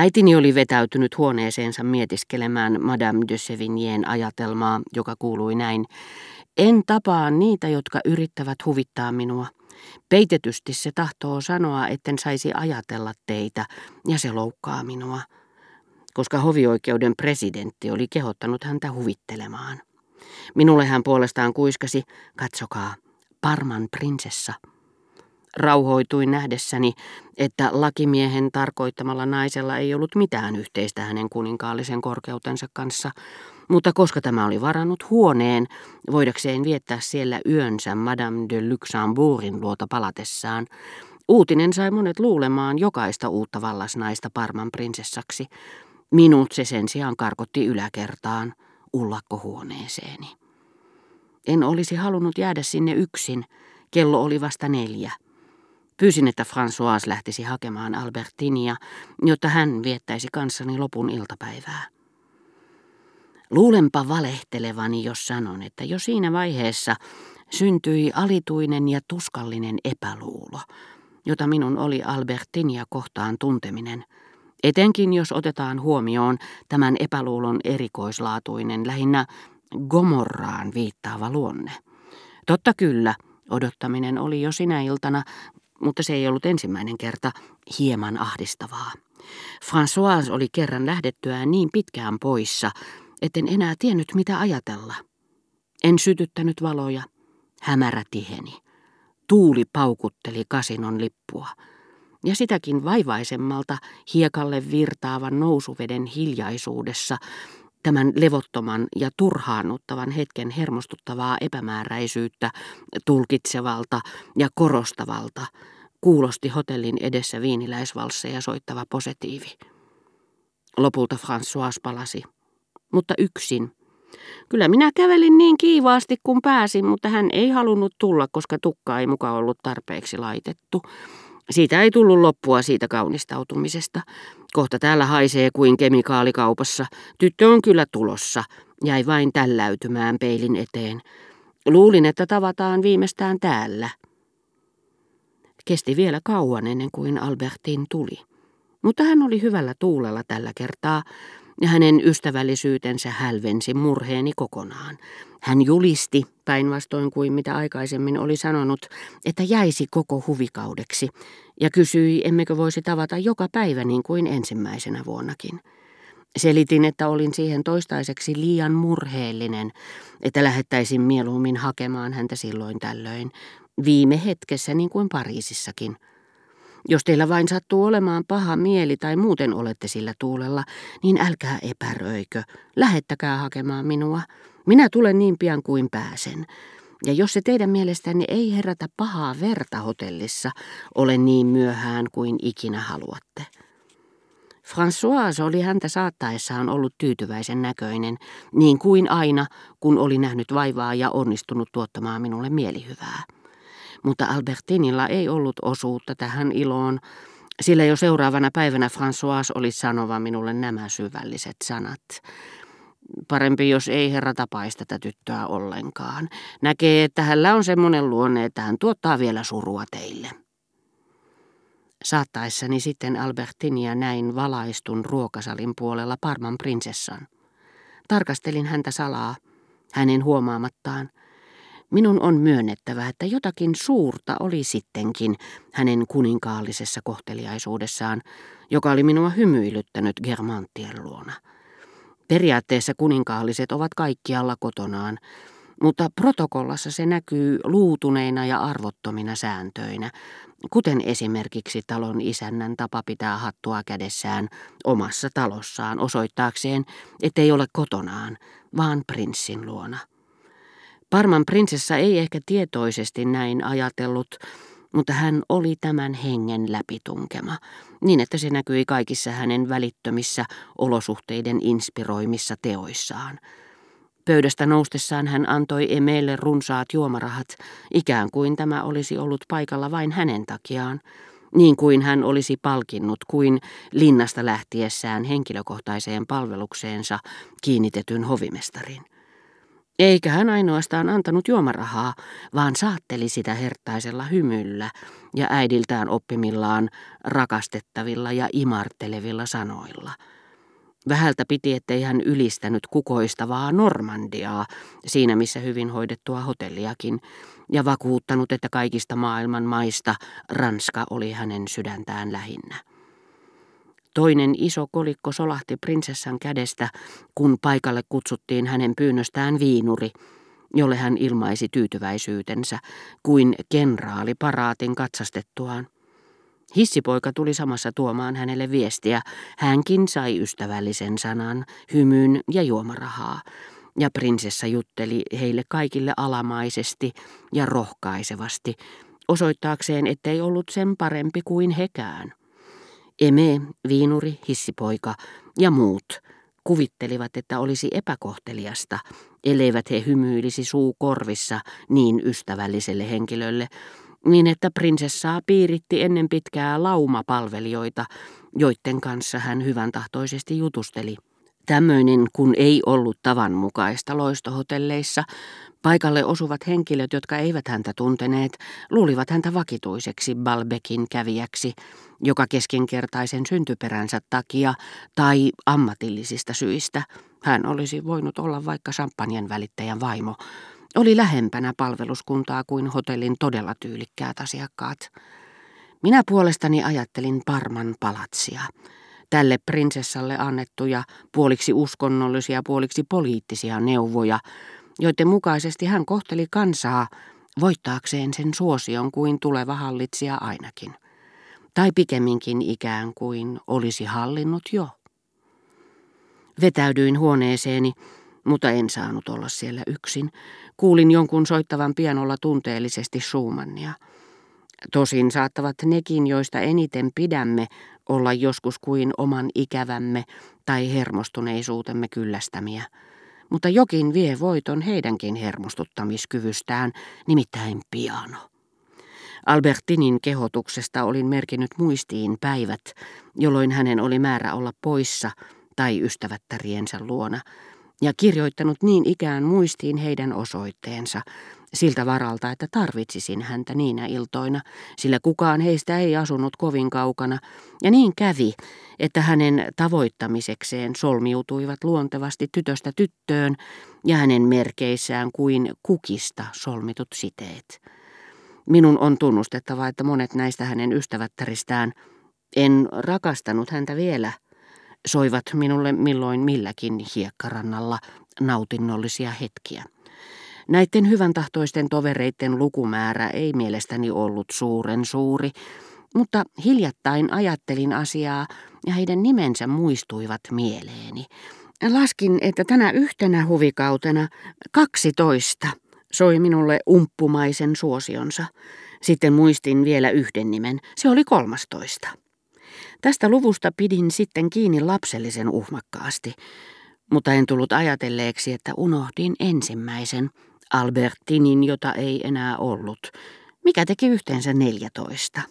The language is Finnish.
Äitini oli vetäytynyt huoneeseensa mietiskelemään Madame de Sevignien ajatelmaa, joka kuului näin. En tapaa niitä, jotka yrittävät huvittaa minua. Peitetysti se tahtoo sanoa, etten saisi ajatella teitä, ja se loukkaa minua, koska hovioikeuden presidentti oli kehottanut häntä huvittelemaan. Minulle hän puolestaan kuiskasi, katsokaa, Parman prinsessa. Rauhoituin nähdessäni, että lakimiehen tarkoittamalla naisella ei ollut mitään yhteistä hänen kuninkaallisen korkeutensa kanssa, mutta koska tämä oli varannut huoneen, voidakseen viettää siellä yönsä Madame de Luxembourgin luota palatessaan, uutinen sai monet luulemaan jokaista uutta vallasnaista Parman prinsessaksi. Minut se sen sijaan karkotti yläkertaan, ullakkohuoneeseeni. En olisi halunnut jäädä sinne yksin, kello oli vasta neljä. Pyysin, että François lähtisi hakemaan Albertinia, jotta hän viettäisi kanssani lopun iltapäivää. Luulenpa valehtelevani, jos sanon, että jo siinä vaiheessa syntyi alituinen ja tuskallinen epäluulo, jota minun oli Albertinia kohtaan tunteminen, etenkin jos otetaan huomioon tämän epäluulon erikoislaatuinen, lähinnä Gomorraan viittaava luonne. Totta kyllä, odottaminen oli jo sinä iltana, mutta se ei ollut ensimmäinen kerta, hieman ahdistavaa. François oli kerran lähdettyään niin pitkään poissa, etten enää tiennyt mitä ajatella. En sytyttänyt valoja. Hämärä tiheni. Tuuli paukutteli kasinon lippua. Ja sitäkin vaivaisemmalta hiekalle virtaavan nousuveden hiljaisuudessa tämän levottoman ja turhaannuttavan hetken hermostuttavaa epämääräisyyttä tulkitsevalta ja korostavalta kuulosti hotellin edessä viiniläisvalsseja soittava positiivi. Lopulta François palasi mutta yksin. Kyllä minä kävelin niin kiivaasti kuin pääsin, mutta hän ei halunnut tulla, koska tukka ei mukaan ollut tarpeeksi laitettu. Siitä ei tullut loppua siitä kaunistautumisesta. Kohta täällä haisee kuin kemikaalikaupassa. Tyttö on kyllä tulossa. Jäi vain tälläytymään peilin eteen. Luulin, että tavataan viimeistään täällä. Kesti vielä kauan ennen kuin Albertin tuli. Mutta hän oli hyvällä tuulella tällä kertaa ja hänen ystävällisyytensä hälvensi murheeni kokonaan. Hän julisti, päinvastoin kuin mitä aikaisemmin oli sanonut, että jäisi koko huvikaudeksi, ja kysyi, emmekö voisi tavata joka päivä niin kuin ensimmäisenä vuonnakin. Selitin, että olin siihen toistaiseksi liian murheellinen, että lähettäisin mieluummin hakemaan häntä silloin tällöin, viime hetkessä niin kuin Pariisissakin – jos teillä vain sattuu olemaan paha mieli tai muuten olette sillä tuulella, niin älkää epäröikö. Lähettäkää hakemaan minua. Minä tulen niin pian kuin pääsen. Ja jos se teidän mielestänne ei herätä pahaa verta hotellissa, ole niin myöhään kuin ikinä haluatte. François oli häntä saattaessaan ollut tyytyväisen näköinen, niin kuin aina, kun oli nähnyt vaivaa ja onnistunut tuottamaan minulle mielihyvää mutta Albertinilla ei ollut osuutta tähän iloon, sillä jo seuraavana päivänä François oli sanova minulle nämä syvälliset sanat. Parempi, jos ei herra tapaisi tätä tyttöä ollenkaan. Näkee, että hänellä on semmoinen luonne, että hän tuottaa vielä surua teille. Saattaessani sitten Albertinia näin valaistun ruokasalin puolella Parman prinsessan. Tarkastelin häntä salaa, hänen huomaamattaan, Minun on myönnettävä, että jotakin suurta oli sittenkin hänen kuninkaallisessa kohteliaisuudessaan, joka oli minua hymyilyttänyt Germanttien luona. Periaatteessa kuninkaalliset ovat kaikkialla kotonaan, mutta protokollassa se näkyy luutuneina ja arvottomina sääntöinä, kuten esimerkiksi talon isännän tapa pitää hattua kädessään omassa talossaan osoittaakseen, ettei ole kotonaan, vaan prinssin luona. Parman prinsessa ei ehkä tietoisesti näin ajatellut, mutta hän oli tämän hengen läpitunkema, niin että se näkyi kaikissa hänen välittömissä olosuhteiden inspiroimissa teoissaan. Pöydästä noustessaan hän antoi Emeelle runsaat juomarahat, ikään kuin tämä olisi ollut paikalla vain hänen takiaan, niin kuin hän olisi palkinnut kuin linnasta lähtiessään henkilökohtaiseen palvelukseensa kiinnitetyn hovimestarin. Eikä hän ainoastaan antanut juomarahaa, vaan saatteli sitä herttaisella hymyllä ja äidiltään oppimillaan rakastettavilla ja imartelevilla sanoilla. Vähältä piti, ettei hän ylistänyt kukoistavaa Normandiaa, siinä missä hyvin hoidettua hotelliakin, ja vakuuttanut, että kaikista maailman maista Ranska oli hänen sydäntään lähinnä. Toinen iso kolikko solahti prinsessan kädestä, kun paikalle kutsuttiin hänen pyynnöstään viinuri, jolle hän ilmaisi tyytyväisyytensä, kuin kenraali paraatin katsastettuaan. Hissipoika tuli samassa tuomaan hänelle viestiä. Hänkin sai ystävällisen sanan, hymyn ja juomarahaa. Ja prinsessa jutteli heille kaikille alamaisesti ja rohkaisevasti, osoittaakseen, ettei ollut sen parempi kuin hekään. Eme, viinuri, hissipoika ja muut kuvittelivat, että olisi epäkohteliasta, elleivät he hymyilisi suu korvissa niin ystävälliselle henkilölle, niin että prinsessaa piiritti ennen pitkää laumapalvelijoita, joiden kanssa hän hyvän tahtoisesti jutusteli. Tämmöinen, kun ei ollut tavanmukaista loistohotelleissa, paikalle osuvat henkilöt, jotka eivät häntä tunteneet, luulivat häntä vakituiseksi Balbekin kävijäksi, joka keskinkertaisen syntyperänsä takia tai ammatillisista syistä, hän olisi voinut olla vaikka champagnen välittäjän vaimo, oli lähempänä palveluskuntaa kuin hotellin todella tyylikkäät asiakkaat. Minä puolestani ajattelin Parman palatsia, tälle prinsessalle annettuja puoliksi uskonnollisia, puoliksi poliittisia neuvoja, joiden mukaisesti hän kohteli kansaa voittaakseen sen suosion kuin tuleva hallitsija ainakin. Tai pikemminkin ikään kuin olisi hallinnut jo. Vetäydyin huoneeseeni, mutta en saanut olla siellä yksin. Kuulin jonkun soittavan pianolla tunteellisesti Schumannia. Tosin saattavat nekin, joista eniten pidämme, olla joskus kuin oman ikävämme tai hermostuneisuutemme kyllästämiä. Mutta jokin vie voiton heidänkin hermostuttamiskyvystään, nimittäin piano. Albertinin kehotuksesta olin merkinnyt muistiin päivät, jolloin hänen oli määrä olla poissa tai ystävättäriensä luona, ja kirjoittanut niin ikään muistiin heidän osoitteensa, siltä varalta, että tarvitsisin häntä niinä iltoina, sillä kukaan heistä ei asunut kovin kaukana, ja niin kävi, että hänen tavoittamisekseen solmiutuivat luontevasti tytöstä tyttöön ja hänen merkeissään kuin kukista solmitut siteet. Minun on tunnustettava, että monet näistä hänen ystävättäristään, en rakastanut häntä vielä, soivat minulle milloin milläkin hiekkarannalla nautinnollisia hetkiä. Näiden hyvän tahtoisten tovereiden lukumäärä ei mielestäni ollut suuren suuri, mutta hiljattain ajattelin asiaa ja heidän nimensä muistuivat mieleeni. Laskin, että tänä yhtenä huvikautena 12 soi minulle umppumaisen suosionsa. Sitten muistin vielä yhden nimen, se oli 13. Tästä luvusta pidin sitten kiinni lapsellisen uhmakkaasti, mutta en tullut ajatelleeksi, että unohdin ensimmäisen, Albertinin, jota ei enää ollut, mikä teki yhteensä neljätoista.